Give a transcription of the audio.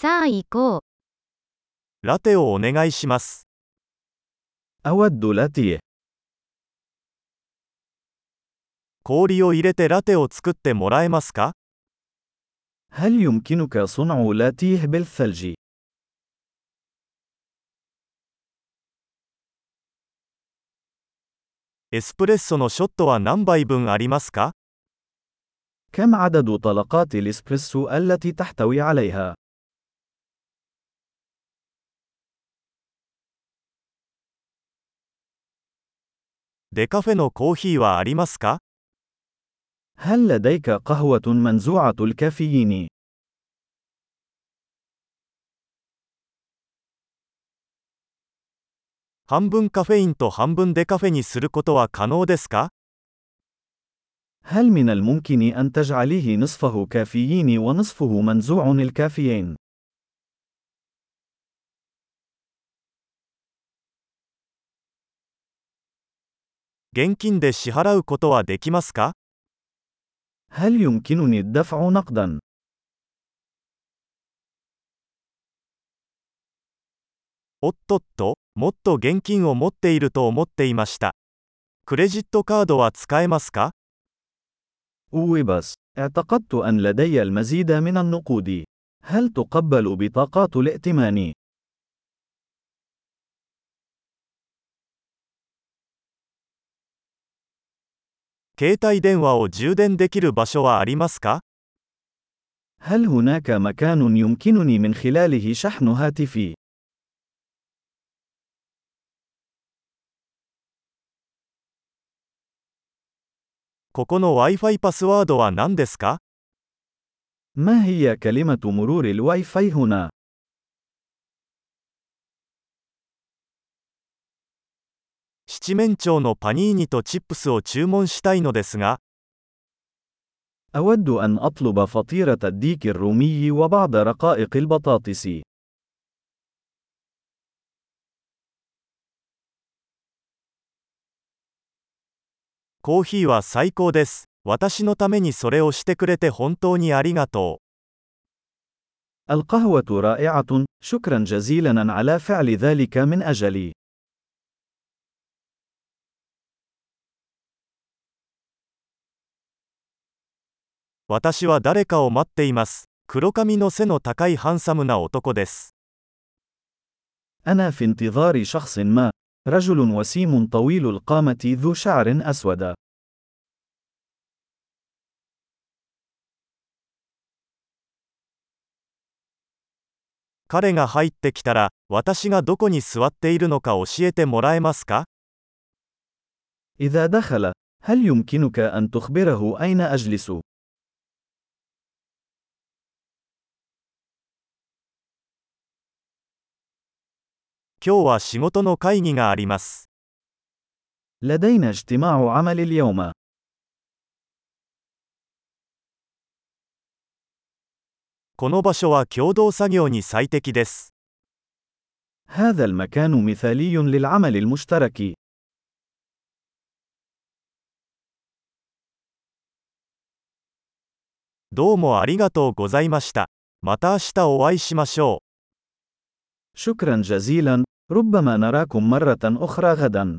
さあ行こう。ラテをお願いします。 أود لاتيه. 氷を入れてラテを作ってもらえますか هل يمكنك صنع لاتيه بالثلج؟ エスプレッソのショットは何杯分ありますか كم عدد طلقات الإسبريسو التي تحتوي عليها؟ デカフェのコーヒーはありますか هل لديك قهوة منزوعة الكافيين؟ 半分カフェインと半分デカフェにすることは可能ですか هل من الممكن أن تجعليه نصفه كافيين ونصفه منزوع الكافيين؟ 現金で支払うことはできますか هل يمكنني الدفع نقدا؟ おっとっと、もっと現金を持っていると思っていました。クレジットカードは使えますか أوي بس، اعتقدت أن لدي المزيد من النقود. هل تقبل بطاقات الائتمان؟ 携帯電話を充電できる場所はありますか هل هناك مكان يمكنني من خلاله شحن هاتفي؟ ここの Wi-Fi パスワードは何ですか ما هي كلمة مرور الواي فاي هنا؟ 七面鳥のパニーニとチップスを注文したいのですが、 أود أن أطلب فطيرة الديك الرومي وبعض رقائق البطاطس. コーヒーは最高です。私のためにそれをしてくれて本当にありがとう。 القهوة رائعة، شكرا جزيلا على فعل ذلك من أجلي. 私は誰かを待っています。黒髪の背の高いハンサムな男です。 أنا في انتظار شخص ما. رجل وسيم طويل القامة ذو شعر أسود. 彼が入ってきたら、私がどこに座っているのか教えてもらえますか إذا دخل، هل يمكنك أن تخبره أين أجلس؟ 今日は仕事の会議があります。لدينا اجتماع عمل اليوم. この場所は共同作業に最適です。هذا المكان مثالي للعمل المشترك. どうもありがとうございました。また明日お会いしましょう。شكرا جزيلا ربما نراكم مرة أخرى غدا.